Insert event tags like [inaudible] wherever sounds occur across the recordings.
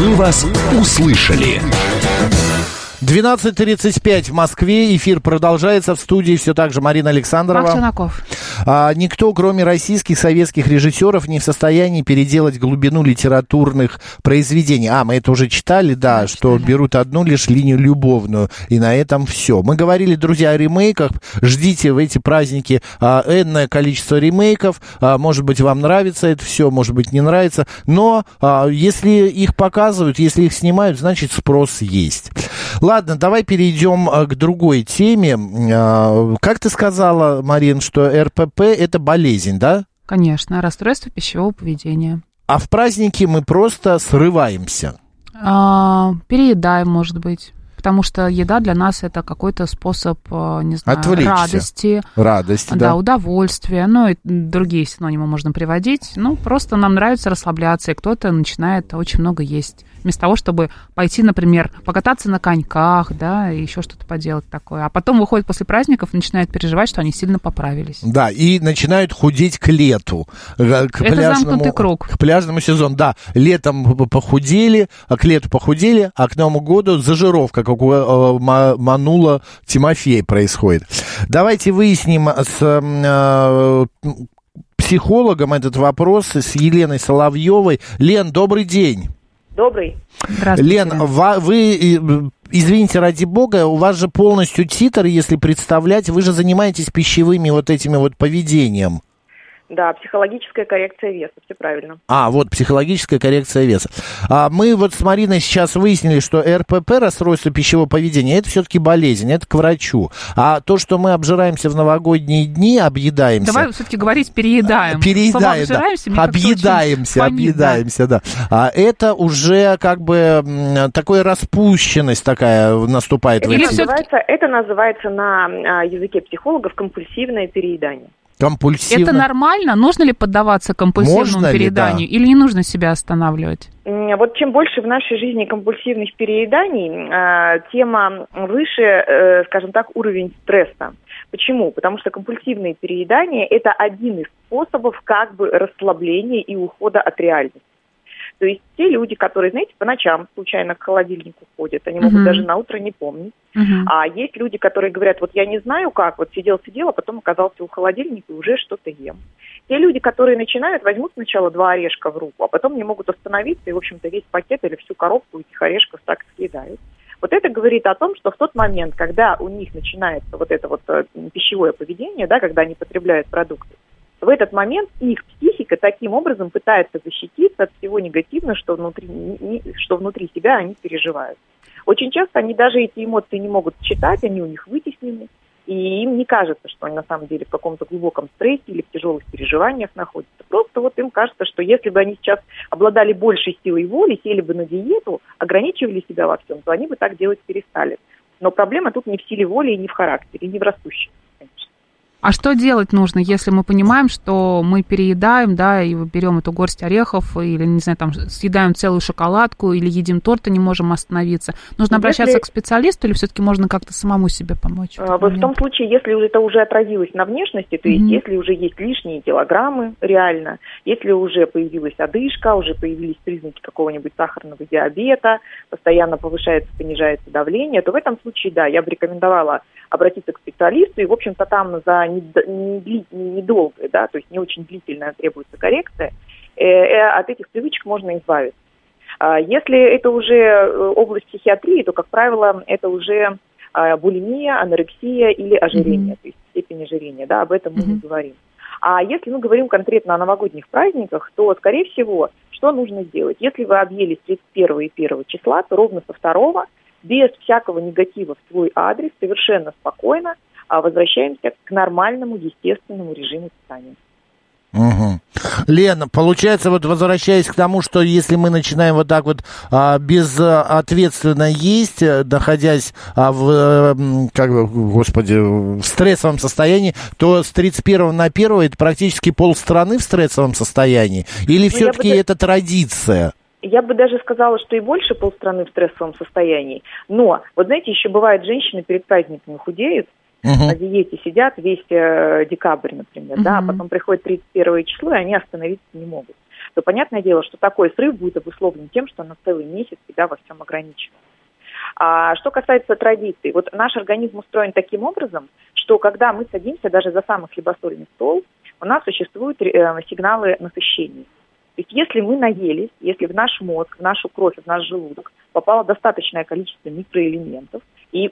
Мы вас услышали. 12.35 в Москве. Эфир продолжается. В студии все так же Марина Александрова. Марк Челноков. А, никто, кроме российских советских режиссеров, не в состоянии переделать глубину литературных произведений. А, мы это уже читали, да, Да, что читали. берут одну лишь линию любовную, и на этом все. Мы говорили, друзья, о ремейках. Ждите в эти праздники а, энное количество ремейков. А, может быть, вам нравится это все, может быть, не нравится. Но а, если их показывают, если их снимают, значит, спрос есть. Ладно, давай перейдем а, к другой теме. А, Как ты сказала, Марин, что РПП это болезнь, да? Конечно, расстройство пищевого поведения. А в праздники мы просто срываемся. А, переедаем, может быть. Потому что еда для нас это какой-то способ, а, не знаю, Отвлечься. радости, Радость, да, да. удовольствия, ну и другие синонимы можно приводить. Ну, просто нам нравится расслабляться, и кто-то начинает очень много есть. Вместо того, чтобы пойти, например, покататься на коньках, да, и еще что-то поделать такое. А потом выходит после праздников и начинает переживать, что они сильно поправились. Да, и начинают худеть к лету. э, К Это пляжному, круг. К пляжному сезону, да. Летом похудели, а к лету похудели, а к Новому году зажировка, как у э, Ма- Манула Тимофей происходит. Давайте выясним с э, психологом этот вопрос, с Еленой Соловьевой. Лен, добрый день. Добрый. Здравствуйте. Лен, ва- вы, извините, ради бога, у вас же полностью титр, если представлять, вы же занимаетесь пищевыми вот этими вот поведением. Да, психологическая коррекция веса, все правильно. А, вот психологическая коррекция веса. А мы вот с Мариной сейчас выяснили, что РПП, расстройство пищевого поведения, это все-таки болезнь, это к врачу. А то, что мы обжираемся в новогодние дни, объедаемся. Давай все-таки говорить переедаем. Переедаем, Слово да. мне объедаемся, объедаемся, да. А это уже как бы такая распущенность такая наступает в Или эти называется, это называется на а, языке психологов компульсивное переедание. Компульсивно. Это нормально? Нужно ли поддаваться компульсивному Можно ли, перееданию? да? Или не нужно себя останавливать? Вот чем больше в нашей жизни компульсивных перееданий, а, тем выше, э, скажем так, уровень стресса. Почему? Потому что компульсивные переедания – это один из способов как бы расслабления и ухода от реальности. То есть те люди, которые, знаете, по ночам случайно к холодильнику ходят, они могут Мгм. даже на утро не помнить. Мгм. А есть люди, которые говорят, вот я не знаю как, вот сидел-сидел, а потом оказался у холодильника и уже что-то ем. Те люди, которые начинают, возьмут сначала два орешка в руку, а потом не могут остановиться и, в общем-то, весь пакет или всю коробку этих орешков так съедают. Вот это говорит о том, что в тот момент, когда у них начинается вот это вот э, пищевое поведение, да, когда они потребляют продукты, в этот момент их психика таким образом пытается защититься от всего негативного, что внутри, что внутри себя они переживают. Очень часто они даже эти эмоции не могут читать, они у них вытеснены, и им не кажется, что они на самом деле в каком-то глубоком стрессе или в тяжелых переживаниях находятся. Просто вот им кажется, что если бы они сейчас обладали большей силой воли, сели бы на диету, ограничивали себя во всем, то они бы так делать перестали. Но проблема тут не в силе воли и не в характере, и не в растущем. А что делать нужно, если мы понимаем, что мы переедаем, да, и берем эту горсть орехов, или, не знаю, там, съедаем целую шоколадку, или едим торт и не можем остановиться? Нужно Если- обращаться к специалисту, или все-таки можно как-то самому себе помочь? в А, Вот в том случае, если это уже отразилось на внешности, то есть Мгм. если уже есть лишние килограммы, реально, если уже появилась одышка, уже появились признаки какого-нибудь сахарного диабета, постоянно повышается, понижается давление, то в этом случае, да, я бы рекомендовала обратиться к специалисту, и, в общем-то, там за недолгое, да, то есть не очень длительная требуется коррекция, э, э, от этих привычек можно избавиться. А Если это уже э, область психиатрии, то, как правило, это уже а, булимия, анорексия или ожирение, Мгм. то есть степень ожирения, да, об этом мы не Мгм. говорим. А если мы говорим конкретно о новогодних праздниках, то, скорее всего, что нужно сделать? Если вы объелись 31 и 1 числа, то ровно со 2 без всякого негатива в свой адрес, совершенно спокойно а, возвращаемся к нормальному, естественному режиму питания. Мгм. Лена, получается, вот возвращаясь к тому, что если мы начинаем вот так вот а, безответственно есть, э, находясь а, в, э, как бы, господи, в стрессовом состоянии, то с 31 на 1 это практически полстраны в стрессовом состоянии? Или Ну, все-таки бы- это традиция? Я бы даже сказала, что и больше полстраны в стрессовом состоянии. Но, вот знаете, еще бывает, женщины перед праздниками худеют, Мгм. на диете сидят весь э, декабрь, например, да, а потом приходит 31 число, и они остановиться не могут. то понятное дело, что такой срыв будет обусловлен тем, что она целый месяц себя во всем ограничивает. А что касается традиций, вот наш организм устроен таким образом, что когда мы садимся даже за самый хлебосольный стол, у нас существуют э, сигналы насыщения. Есть если мы наелись, если в наш мозг, в нашу кровь, в наш желудок попало достаточное количество микроэлементов, и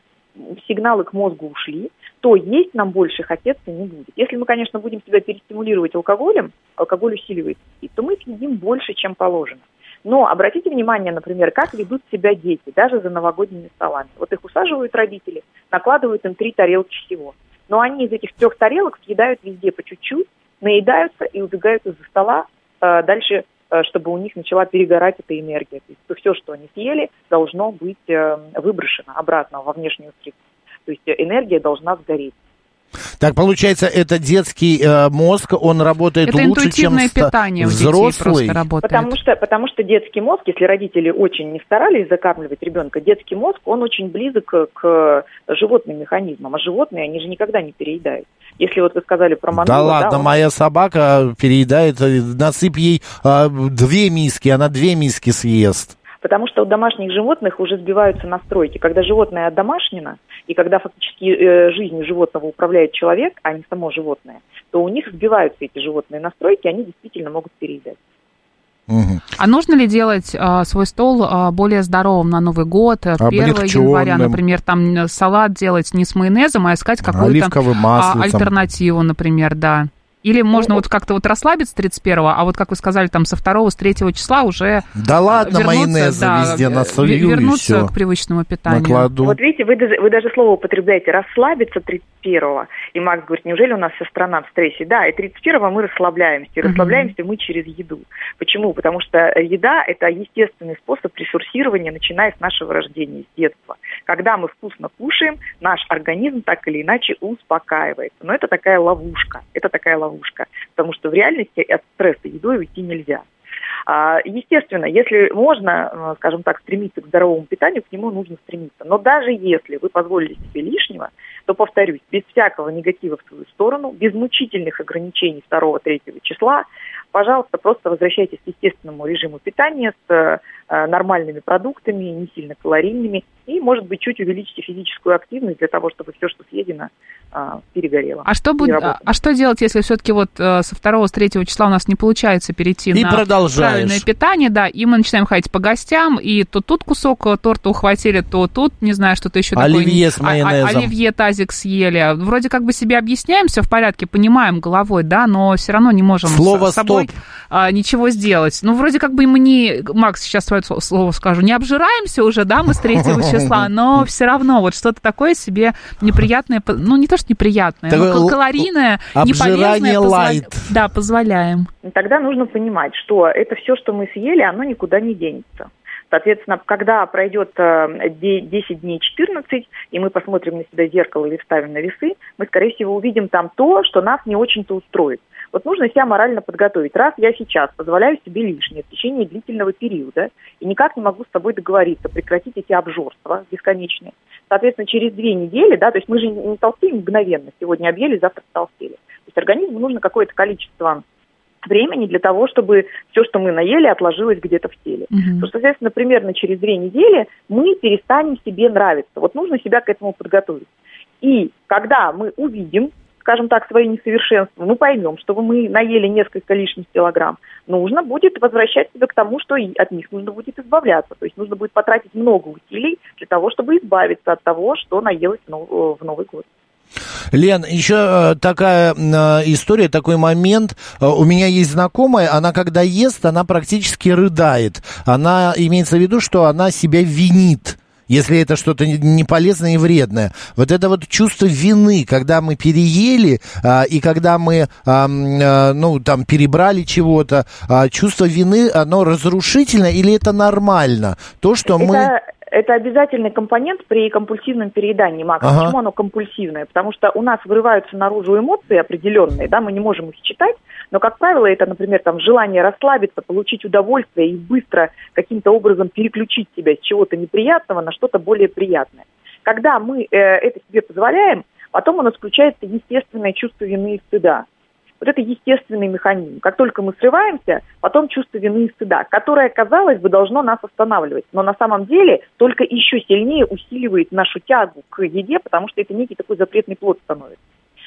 сигналы к мозгу ушли, то есть нам больше хотеться не будет. Если мы, конечно, будем себя перестимулировать алкоголем, алкоголь усиливает то мы съедим больше, чем положено. Но обратите внимание, например, как ведут себя дети, даже за новогодними столами. Вот их усаживают родители, накладывают им три тарелки всего. Но они из этих трех тарелок съедают везде по чуть-чуть, наедаются и убегают из-за стола дальше, э, чтобы у них начала перегорать эта энергия. То есть все, что они съели, должно быть э, выброшено обратно во внешнюю среду. То есть энергия должна сгореть. Так, получается, это детский э, мозг, он работает это лучше, чем питание взрослый? Потому что, потому что детский мозг, если родители очень не старались закармливать ребенка, детский мозг, он очень близок к животным механизмам. А животные, они же никогда не переедают. Если вот вы сказали про манула... Да ладно, да, он... моя собака переедает, э, насыпь ей э, две миски, она две миски съест. Потому что у домашних животных уже сбиваются настройки. Когда животное одомашнено, и когда фактически э, жизнью животного управляет человек, а не само животное, то у них сбиваются эти животные настройки, они действительно могут переедать. Угу. А нужно ли делать а, свой стол а, более здоровым на Новый год, 1 января, например, там салат делать не с майонезом, а искать какую-то а, альтернативу, например, да? Или можно ну, вот как-то вот расслабиться 31-го, а вот, как вы сказали, там со 2 с 3 числа уже Да ладно, майонеза да, везде насолью Вернуться к привычному питанию. Накладу. Вот видите, вы, вы даже слово употребляете «расслабиться» 31-го. И Макс говорит, неужели у нас вся страна в стрессе? Да, и 31-го мы расслабляемся. И расслабляемся мы через еду. Почему? Потому что еда – это естественный способ ресурсирования, начиная с нашего рождения, с детства. Когда мы вкусно кушаем, наш организм так или иначе успокаивается. Но это такая ловушка. Это такая ловушка ловушка, потому что в реальности от стресса едой уйти нельзя. А, естественно, если можно, э, скажем так, стремиться к здоровому питанию, к нему нужно стремиться. Но даже если вы позволили себе лишнего, то, повторюсь, без всякого негатива в свою сторону, без мучительных ограничений 2-3 числа, пожалуйста, просто возвращайтесь к естественному режиму питания с э, нормальными продуктами, не сильно калорийными, и, может быть, чуть увеличьте физическую активность для того, чтобы все, что съедено, а, перегорело. А что, будет, а что делать, если все-таки вот э, со второго, с третьего числа у нас не получается перейти и на правильное питание, да, и мы начинаем ходить по гостям, и то тут кусок торта ухватили, то тут, не знаю, что-то еще оливье такое. с майонезом. А, оливье тазик съели. Вроде как бы себе объясняем, все в порядке, понимаем головой, да, но все равно не можем Слово с собой а, ничего сделать. Ну, вроде как бы мы не, Макс, сейчас свое слово скажу, не обжираемся уже, да, мы с третьего числа, [laughs] но все равно вот что-то такое себе неприятное, ну, не то, что неприятное, но калорийное, неполезное. лайт. Позва... Да, позволяем. Тогда нужно понимать, что это все, что мы съели, оно никуда не денется. Соответственно, когда пройдет 10 э, дней 14, и мы посмотрим на себя в зеркало или вставим на весы, мы, скорее всего, увидим там то, что нас не очень-то устроит. Вот нужно себя морально подготовить. Раз я сейчас позволяю себе лишнее в течение длительного периода и никак не могу с тобой договориться, прекратить эти обжорства бесконечные. Соответственно, через две недели, да, то есть мы же не толстеем мгновенно, сегодня объели, завтра толстели. То есть организму нужно какое-то количество времени для того, чтобы все, что мы наели, отложилось где-то в теле. Mm-hmm. То, соответственно, примерно через две недели мы перестанем себе нравиться. Вот нужно себя к этому подготовить. И когда мы увидим, скажем так, свои несовершенства, мы поймем, что мы наели несколько лишних килограмм, нужно будет возвращать себя к тому, что от них нужно будет избавляться. То есть нужно будет потратить много усилий для того, чтобы избавиться от того, что наелось в Новый год. Лен, еще э, такая э, история, такой момент. Э, у меня есть знакомая, она когда ест, она практически рыдает. Она имеется в виду, что она себя винит если это что-то неполезное и вредное. Вот это вот чувство вины, когда мы переели а, и когда мы, а, а, ну, там, перебрали чего-то, а, чувство вины, оно разрушительно или это нормально? То, что это... мы это обязательный компонент при компульсивном переедании мака. Ага. Почему оно компульсивное? Потому что у нас вырываются наружу эмоции определенные, да, мы не можем их читать, но, как правило, это, например, там, желание расслабиться, получить удовольствие и быстро каким-то образом переключить себя с чего-то неприятного на что-то более приятное. Когда мы э, это себе позволяем, потом у нас включается естественное чувство вины и стыда. Вот это естественный механизм. Как только мы срываемся, потом чувство вины и стыда, которое, казалось бы, должно нас останавливать. Но на самом деле только еще сильнее усиливает нашу тягу к еде, потому что это некий такой запретный плод становится.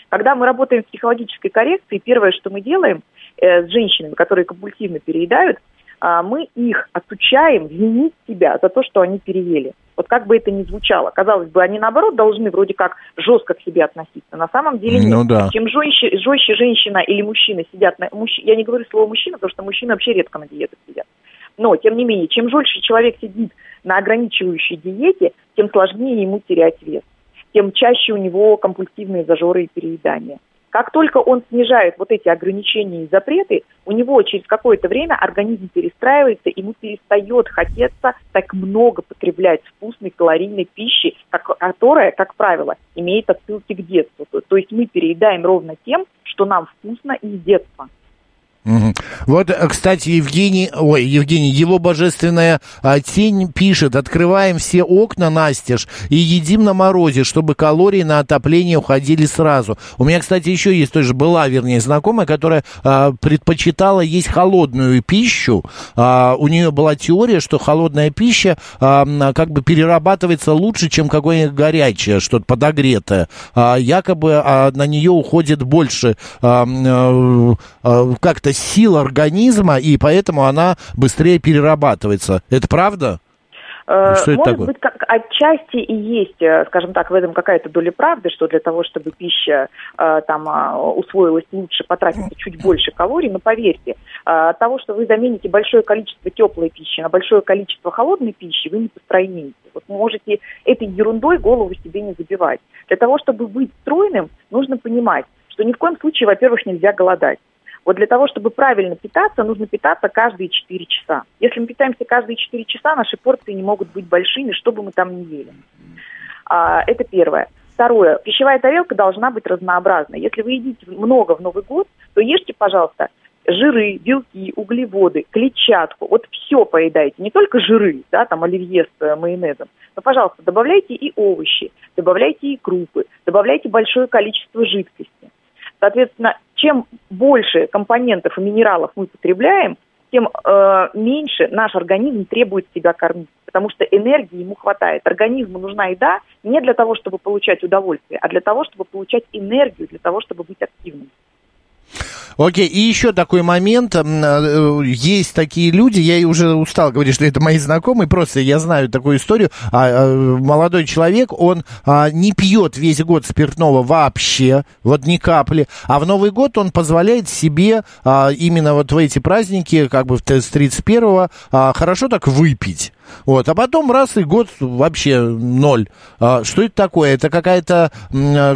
Когда мы работаем в психологической коррекции, первое, что мы делаем э, с женщинами, которые компульсивно переедают, э, мы их отучаем винить себя за то, что они переели. Вот как бы это ни звучало. Казалось бы, они наоборот должны вроде как жестко к себе относиться. На самом деле нет. Ну, да. Чем жестче, жестче женщина или мужчина сидят на... Мужч... Я не говорю слово мужчина, потому что мужчины вообще редко на диетах сидят. Но, тем не менее, чем жестче человек сидит на ограничивающей диете, тем сложнее ему терять вес. Тем чаще у него компульсивные зажоры и переедания. Как только он снижает вот эти ограничения и запреты, у него через какое-то время организм перестраивается, ему перестает хотеться так много потреблять вкусной калорийной пищи, которая, как правило, имеет отсылки к детству. То есть мы переедаем ровно тем, что нам вкусно из детства. Вот, э, кстати, Евгений, ой, Евгений, его божественная а, тень пишет, открываем все окна настежь и едим на морозе, чтобы калории на отопление уходили сразу. У меня, кстати, еще есть тоже была, вернее, знакомая, которая а, предпочитала есть холодную пищу. А, у нее была теория, что холодная пища а, как бы перерабатывается лучше, чем какое-нибудь горячее, что-то подогретое. А, якобы а, на нее уходит больше а, а, как-то сил организма, и поэтому она быстрее перерабатывается. Это правда? Э, что Может такое? быть, как, отчасти и есть, э, скажем так, в этом какая-то доля правды, что для того, чтобы пища э, там усвоилась лучше, потратится чуть больше калорий, но поверьте, от того, что вы замените большое количество теплой пищи на большое количество холодной пищи, вы не постройнеете. Вот можете этой ерундой голову себе не забивать. Для того, чтобы быть стройным, нужно понимать, что ни в коем случае, во-первых, нельзя голодать. Вот для того, чтобы правильно питаться, нужно питаться каждые 4 часа. Если мы питаемся каждые 4 часа, наши порции не могут быть большими, что бы мы там ни ели. А, это первое. Второе. Пищевая тарелка должна быть разнообразной. Если вы едите много в Новый год, то ешьте, пожалуйста, жиры, белки, углеводы, клетчатку. Вот все поедайте. Не только жиры, да, там оливье с э, майонезом. Но, пожалуйста, добавляйте и овощи, добавляйте и крупы, добавляйте большое количество жидкости. Соответственно, чем больше компонентов и минералов мы потребляем, тем э, меньше наш организм требует себя кормить, потому что энергии ему хватает. Организму нужна еда не для того, чтобы получать удовольствие, а для того, чтобы получать энергию, для того, чтобы быть активным. Окей, и еще такой момент. Э, есть такие люди, я уже устал говорить, что это мои знакомые, просто я знаю такую историю. А, а, молодой человек, он а, не пьет весь год спиртного вообще, вот ни капли, а в Новый год он позволяет себе именно вот в эти праздники, как бы с 31-го, хорошо так выпить. Вот, а потом раз и год вообще ноль. А, что это такое? Это какая-то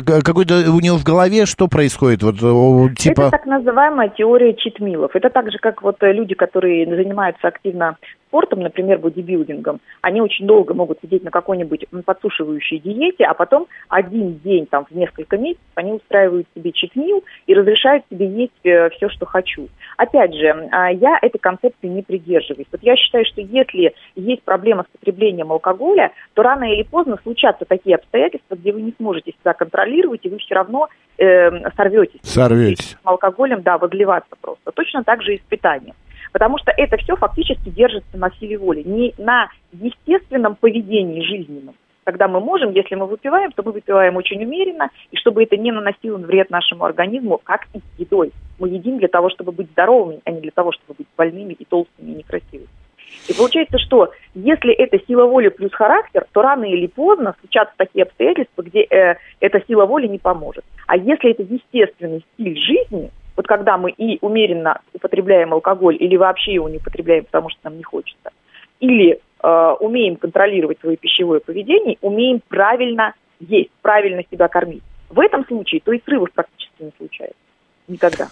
какой-то у него в голове что происходит? Вот типа. Это так называемая теория читмилов. Это так же, как вот э, люди, которые занимаются активно спортом, например, бодибилдингом, они очень долго могут сидеть на какой-нибудь подсушивающей диете, а потом один день, там, в несколько месяцев, они устраивают себе читмил и разрешают себе есть э, все, что хочу. Опять же, э, я этой концепции не придерживаюсь. Вот я считаю, что если есть проблема с потреблением алкоголя, то рано или поздно случатся такие обстоятельства, где вы не сможете себя контролировать, и вы все равно э, сорветесь. Сорветесь. С алкоголем, да, выгливаться просто. Точно так же и с питанием. Потому что это все фактически держится на силе воли, не на естественном поведении жизненном. Когда мы можем, если мы выпиваем, то мы выпиваем очень умеренно, и чтобы это не наносило вред нашему организму, как и с едой. Мы едим для того, чтобы быть здоровыми, а не для того, чтобы быть больными и толстыми и некрасивыми. И получается, что если это сила воли плюс характер, то рано или поздно случатся такие обстоятельства, где э, эта сила воли не поможет. А если это естественный стиль жизни, вот когда мы и умеренно употребляем алкоголь или вообще его не употребляем, потому что нам не хочется, или э, умеем контролировать свое пищевое поведение, умеем правильно есть, правильно себя кормить. В этом случае то и срывов практически не случается. Никогда.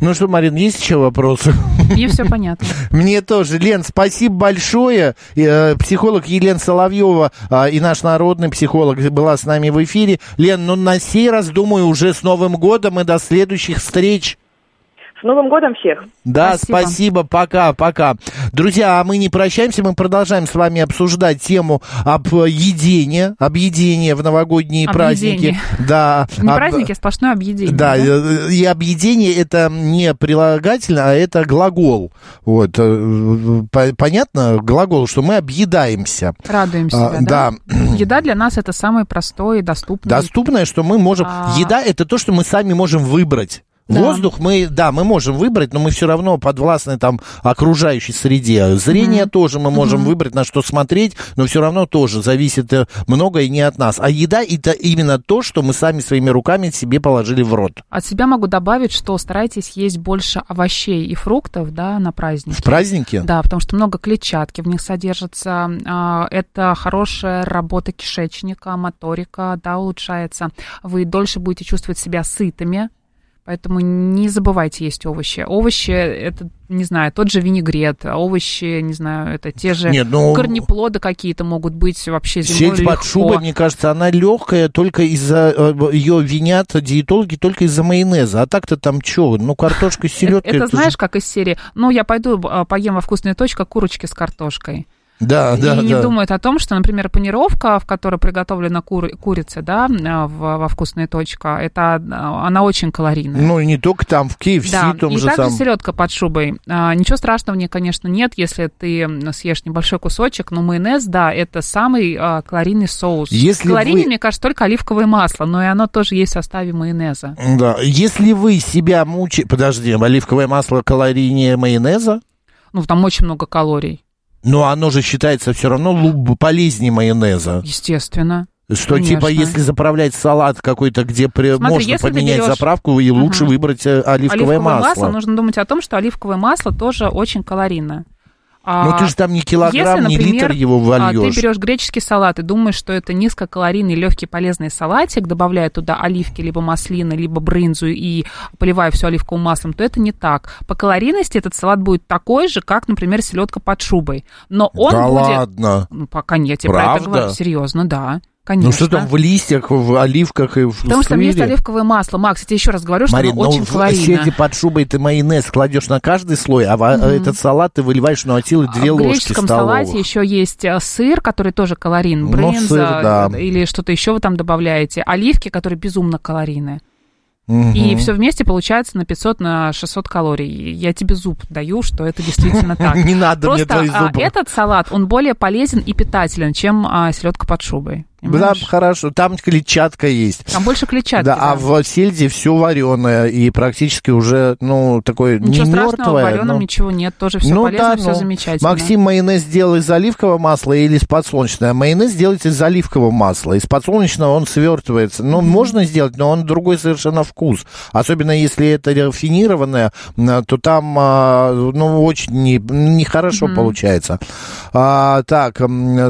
Ну что, Марин, есть еще вопросы? Мне все понятно. [laughs] Мне тоже. Лен, спасибо большое. Э, психолог Елена Соловьева а, и наш народный психолог была с нами в эфире. Лен, ну на сей раз, думаю, уже с Новым годом и до следующих встреч Новым годом всех! Да, Спасибо. спасибо, пока, пока. Друзья, а мы не прощаемся, мы продолжаем с вами обсуждать тему об едении, объедение в новогодние Объедение. праздники. Да. Не об- праздники, а сплошное объедение. Да, э, и объедение это не прилагательно, а это глагол. Вот, э, по- понятно, глагол, что мы объедаемся. Радуем А, да? да. [clears throat] Еда для нас это самый простой и доступный. Доступное, что мы можем... А. Еда это то, что мы сами можем выбрать. Да. Воздух мы, да, мы можем выбрать, но мы все равно подвластны там окружающей среде. Зрение тоже мы можем выбрать, на что смотреть, но все равно тоже зависит э, многое не от нас. А еда это именно то, что мы сами своими руками себе положили в рот. От себя могу добавить, что старайтесь есть больше овощей и фруктов, да, на праздники. В празднике? Да, потому что много клетчатки в них содержится. А, Это хорошая работа кишечника, моторика, да, улучшается. Вы дольше будете чувствовать себя сытыми, поэтому не забывайте есть овощи. Овощи, это, не знаю, тот же винегрет, овощи, не знаю, это те же Нет, ну... корнеплоды какие-то могут быть вообще зимой Сеть под легко. шубой, мне кажется, она легкая только из-за ее винят диетологи только из-за майонеза. А так-то там что? Ну, картошка с селедкой. Это, же- знаешь, как из серии, ну, я пойду а, поем во вкусная точка курочки с картошкой. Да, да, и не да. думают о том, что, например, панировка, в которой приготовлена кур- курица, да, а, в- во вкусная точка, это она очень калорийная. Ну, и не только там, в KFC да, том и же также самом. селедка под шубой. А, ничего страшного в ней, конечно, нет, если ты съешь небольшой кусочек, но майонез, да, это самый а, калорийный соус. Если Калорийный, вы- мне кажется, только оливковое масло, но и оно тоже есть в составе майонеза. Да, если вы себя мучаете... Подожди, оливковое масло калорийнее майонеза? Ну, там очень много калорий, Но оно же считается все равно полезнее майонеза. естественно. Что Конечно. типа, если заправлять салат какой-то, где при- Смотри, можно поменять берешь- заправку, и лучше Ага. выбрать э, оливковое, масло. нужно думать о том, что оливковое масло тоже очень калорийно. А, Ну ты же там не килограмм, если, не например, литр его а, ты вольешь. берешь греческий салат и думаешь, что это низкокалорийный, легкий, полезный салатик, добавляя туда оливки, либо маслины, либо брынзу и поливая все оливковым маслом, то это не так. По калорийности этот салат будет такой же, как, например, селедка под шубой. Но он да будет... ладно. Ну, пока нет, я про это Правда? говорю. Серьезно, да. Конечно. Ну что там в листьях, в оливках и в Потому что там есть оливковое масло. Макс, я тебе еще раз говорю, что Марин, оно ну очень в калорийно. сети под шубой ты майонез кладешь на каждый слой, а во- этот салат ты выливаешь на силы две А в ложки греческом столовых. салате еще есть э, сыр, который тоже калорийный, Ну, брынза сыр, да. или что-то еще вы там добавляете, оливки, которые безумно калорийные. Мгм. И все вместе получается на 500, на 600 калорий. Я тебе зуб даю, что это действительно так. [laughs] Не надо мне Просто твои а, зубы. этот салат, он более полезен и питателен, чем а, селедка под шубой. Понимаешь? хорошо, там клетчатка есть. Там больше клетчатки. Да, а да. в сельде все вареное и практически уже, ну, такое Ничего не страшного, мертвое. вареном но- ничего нет, тоже все Ну полезно, да, все ну, замечательно. Максим майонез сделал из оливкового масла или из подсолнечного. А майонез делается из оливкового масла. Из подсолнечного он свертывается. Ну, можно сделать, но он другой совершенно вкус. Особенно если это рафинированное, то там, а, ну, очень не- нехорошо получается. А, так,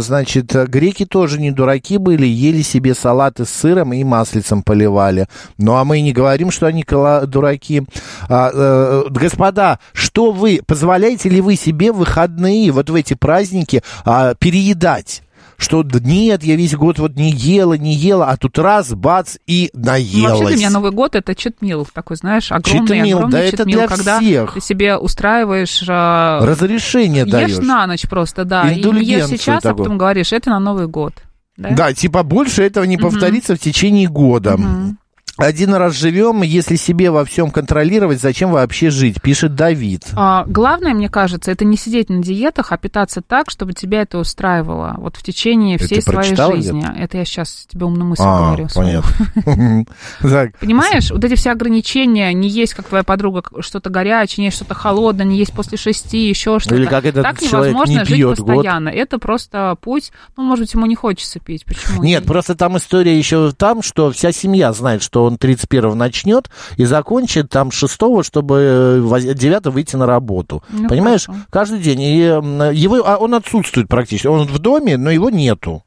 значит, греки тоже не дураки были, ели себе салаты с сыром и маслицем поливали. Ну, а мы не говорим, что они дураки. А, э, господа, что вы, позволяете ли вы себе в выходные, вот в эти праздники, а, переедать? Что нет, я весь год вот не ела, не ела, а тут раз, бац, и Ну, наелась. вообще для меня Новый год это читмил, такой, знаешь, огромный, Читмил, огромный да это читмил, для когда всех. ты себе устраиваешь, а, Разрешение даешь. ешь на ночь просто, да, и ешь сейчас, а такую. потом говоришь, это на Новый год. Да? Да, типа больше этого не повторится в течение года. Мгм. Один раз живем, если себе во всем контролировать, зачем вообще жить, пишет Давид. А, главное, мне кажется, это не сидеть на диетах, а питаться так, чтобы тебя это устраивало вот в течение Это всей ты своей жизни. Это я сейчас тебе умную мысль А, говорю. понятно. [laughs] Понимаешь, вот эти все ограничения, не есть, как твоя подруга, что-то горячее, не есть что-то холодное, не есть после шести, еще что-то. Или как этот так невозможно не жить постоянно. Это просто путь, ну, может быть, ему не хочется пить. Почему? Нет, просто там история еще там, что вся семья знает, что он 31-го начнет и закончит там 6 чтобы 9 выйти на работу. Ну, Понимаешь, хорошо. каждый день. И его, а он отсутствует практически. Он в доме, но его нету.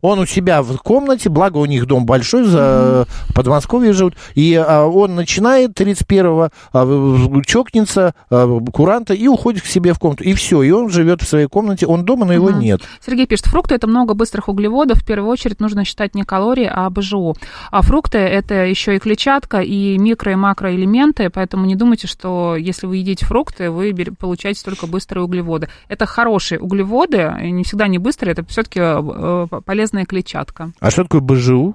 Он у себя в комнате, благо у них дом большой, за в Подмосковье живут, и а, он начинает 31-го, а, чокнется, а, куранта и уходит к себе в комнату. И все, и он живет в своей комнате, он дома, но его Мгм. нет. Сергей пишет, фрукты это много быстрых углеводов. В первую очередь нужно считать не калории, а БЖУ. А фрукты это еще и клетчатка, и микро- и макроэлементы, поэтому не думайте, что если вы едите фрукты, вы получаете только быстрые углеводы. Это хорошие углеводы, и не всегда не быстрые, это все-таки полезная клетчатка. А что такое БЖУ?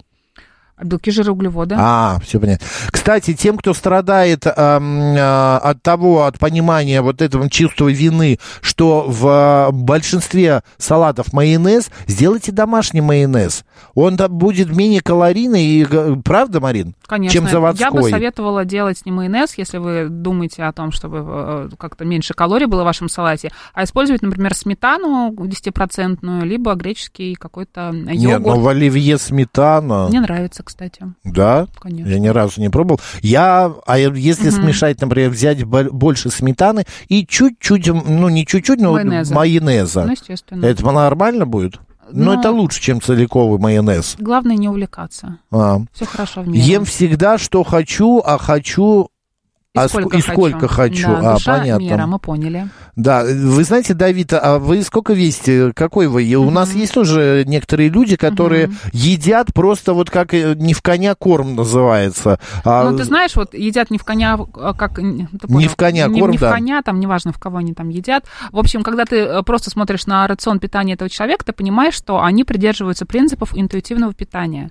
А Белки, жиры, углеводы. А, все понятно. Кстати, тем, кто страдает а, от того, от понимания вот этого чувства вины, что в большинстве салатов майонез, сделайте домашний майонез. Он там будет менее калорийный, и, правда, Марин? Конечно. Чем заводской. Я бы советовала делать не майонез, если вы думаете о том, чтобы э, как-то меньше калорий было в вашем салате, а использовать, например, сметану 10%, либо греческий какой-то Нет, йогурт. ну в оливье сметана. Мне нравится, кстати. Да? Конечно. Я ни разу не пробовал. Я, а если смешать, например, взять бо- больше сметаны и чуть-чуть, ну не чуть-чуть, но Майонеза. майонеза. Ну, естественно. Это нормально будет? Но Ну, это лучше, чем целиковый майонез. Главное не увлекаться. А. Все хорошо в мире. Ем всегда, что хочу, а хочу... и а сколько, ск- и сколько хочу. Да, А, душа понятно. мира, мы поняли. Да, вы знаете, Давид, а вы сколько весите? Какой вы? И У нас есть тоже некоторые люди, которые едят просто вот как э, не в коня корм называется. А, Ну, ты знаешь, вот едят не в коня, а как... н- ты Не понял? в коня не, корм, не в да. коня, там, неважно, в кого они там едят. В общем, когда ты э, просто смотришь на рацион питания этого человека, ты понимаешь, что они придерживаются принципов интуитивного питания.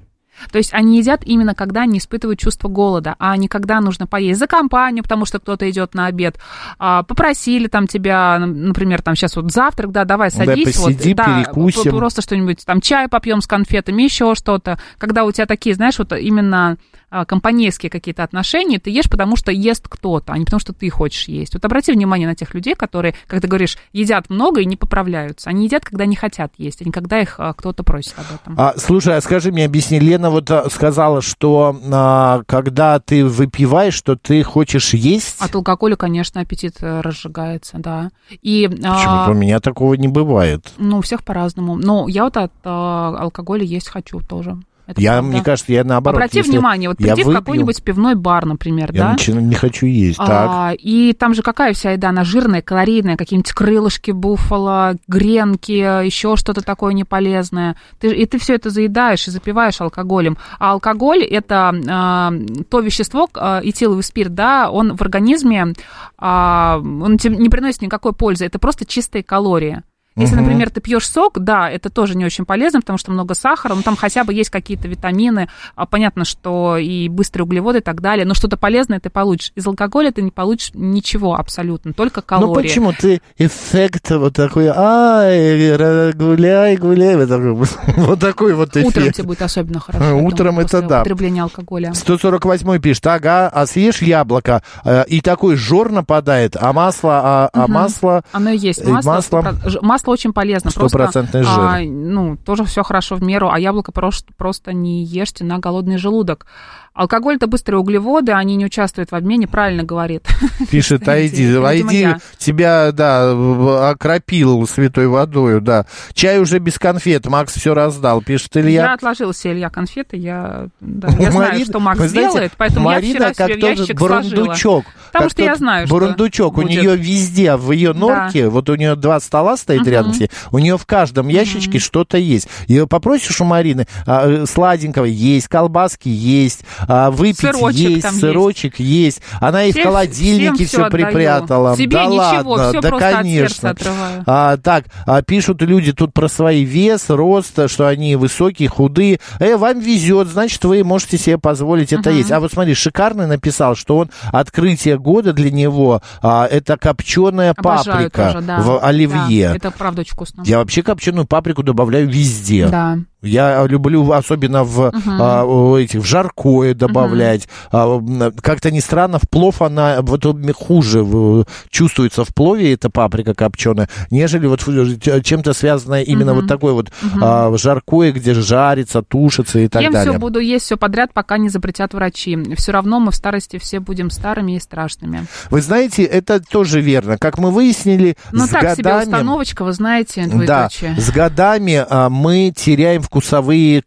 То есть они едят именно когда они испытывают чувство голода, а не когда нужно поесть за компанию, потому что кто-то идет на обед. А, попросили там тебя, например, там сейчас вот завтрак, да, давай Да, садись. вот, посидим, да, перекусим. п- Просто что-нибудь, там чай попьем с конфетами, еще что-то. Когда у тебя такие, знаешь, вот именно а, компанейские какие-то отношения, ты ешь, потому что ест кто-то, а не потому что ты хочешь есть. Вот обрати внимание на тех людей, которые, как ты говоришь, едят много и не поправляются. Они едят, когда не хотят есть, а не когда их а, кто-то просит об этом. А, слушай, а скажи мне, объясни, Лена вот а, сказала, что а, когда ты выпиваешь, что ты хочешь есть. От алкоголя, конечно, аппетит э, разжигается, да. И, а, Почему-то у меня такого не бывает. ну, у всех по-разному. Но я вот от а, алкоголя есть хочу тоже. Это я, правда. мне кажется, я наоборот. Обрати если внимание, вот я приди в выпью, какой-нибудь пивной бар, например, Я да? начинаю- не хочу есть. так. А, и там же какая вся еда? Она жирная, калорийная, какие-нибудь крылышки буффало, гренки, еще что-то такое неполезное. Ты, и ты все это заедаешь и запиваешь алкоголем. А алкоголь это а, то вещество, а, этиловый спирт, да, он в организме, а, он тебе не приносит никакой пользы. Это просто чистые калории. Если, Мгм. например, ты пьешь сок, да, это тоже не очень полезно, потому что много сахара, но там хотя бы есть какие-то витамины, а, понятно, что и быстрые углеводы и так далее, но что-то полезное ты получишь. Из алкоголя ты не получишь ничего абсолютно, только калории. Ну почему ты эффект вот такой, ай, ра- гуляй, гуляй, вот такой, [laughs] вот такой вот эффект. Утром тебе будет особенно хорошо. А, я утром думаю, это да. употребления алкоголя. 148 пишет, ага, а съешь яблоко, э, и такой жор нападает, а масло, а, а Мгм. масло... Оно и есть. э, Масло, масло- 100%, ж- масло очень полезно. Стопроцентный жир. а, ну, тоже все хорошо в меру, а яблоко просто, просто не ешьте на голодный желудок. Алкоголь это быстрые углеводы, они не участвуют в обмене, правильно говорит. [laughs] Пишет, айди, айди, я. тебя, да, окропил святой водою, да. Чай уже без конфет, Макс все раздал, пишет Я Илья. отложила себе Илья конфеты, я, да, я знаю, что Макс делает, поэтому я вчера себе в ящик сложила. Потому что я знаю, что Бурундучок, у нее везде, в ее норке, вот у нее два стола стоит рядом у нее в каждом ящичке что-то есть. И попросишь у Марины а, сладенького есть, колбаски есть, а, выпить Сырочек есть, там есть. сырочек есть. Она и в холодильнике все припрятала. Себе да ничего, ладно, всё да от конечно. отрываю. А, так, а, пишут люди тут про свои вес, рост, что они высокие, худые. Э, вам везет, значит, вы можете себе позволить это Мгм. есть. А вот смотри, шикарный написал, что он открытие года для него а, это копченая Обожаю паприка тоже, да. в оливье. Да, это правда очень вкусно. Я вообще копченую паприку добавляю везде. Да. Я люблю, особенно в а, у этих в жаркое добавлять. А, м, как-то ни странно, в плов она вот хуже в- чувствуется в плове эта паприка копченая, нежели вот в- чем-то связанное именно Мгм. вот такое вот а, жаркое, где жарится, тушится и так Ем далее. все, буду есть все подряд, пока не запретят врачи. Все равно мы в старости все будем старыми и страшными. Вы знаете, это тоже верно. Как мы выяснили, Ну с так себе годами... установочка, вы знаете, Да, двоеточие. с годами а, мы теряем вкусовые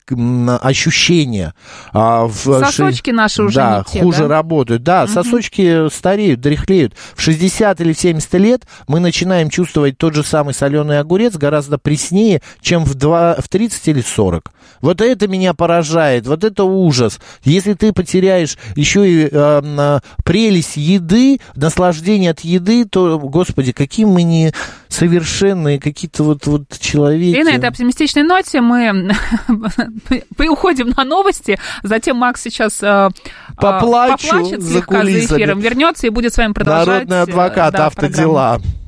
ощущения. А, в Сосочки ши- наши уже да, не те, хуже да? работают. Да, сосочки стареют, дряхлеют. В 60 или в 70 лет мы начинаем чувствовать тот же самый соленый огурец гораздо преснее, чем в, 2, в 30 или 40. Вот это меня поражает, вот это ужас. Если ты потеряешь еще и э, м, прелесть еды, наслаждение от еды, то, господи, какие мы не совершенные, какие-то вот, вот человеки. И на этой оптимистичной ноте мы уходим на новости. Затем Макс сейчас э, Поплачу поплачет за слегка за эфиром, вернется и будет с вами продолжать. Народный э, адвокат, да, автодела.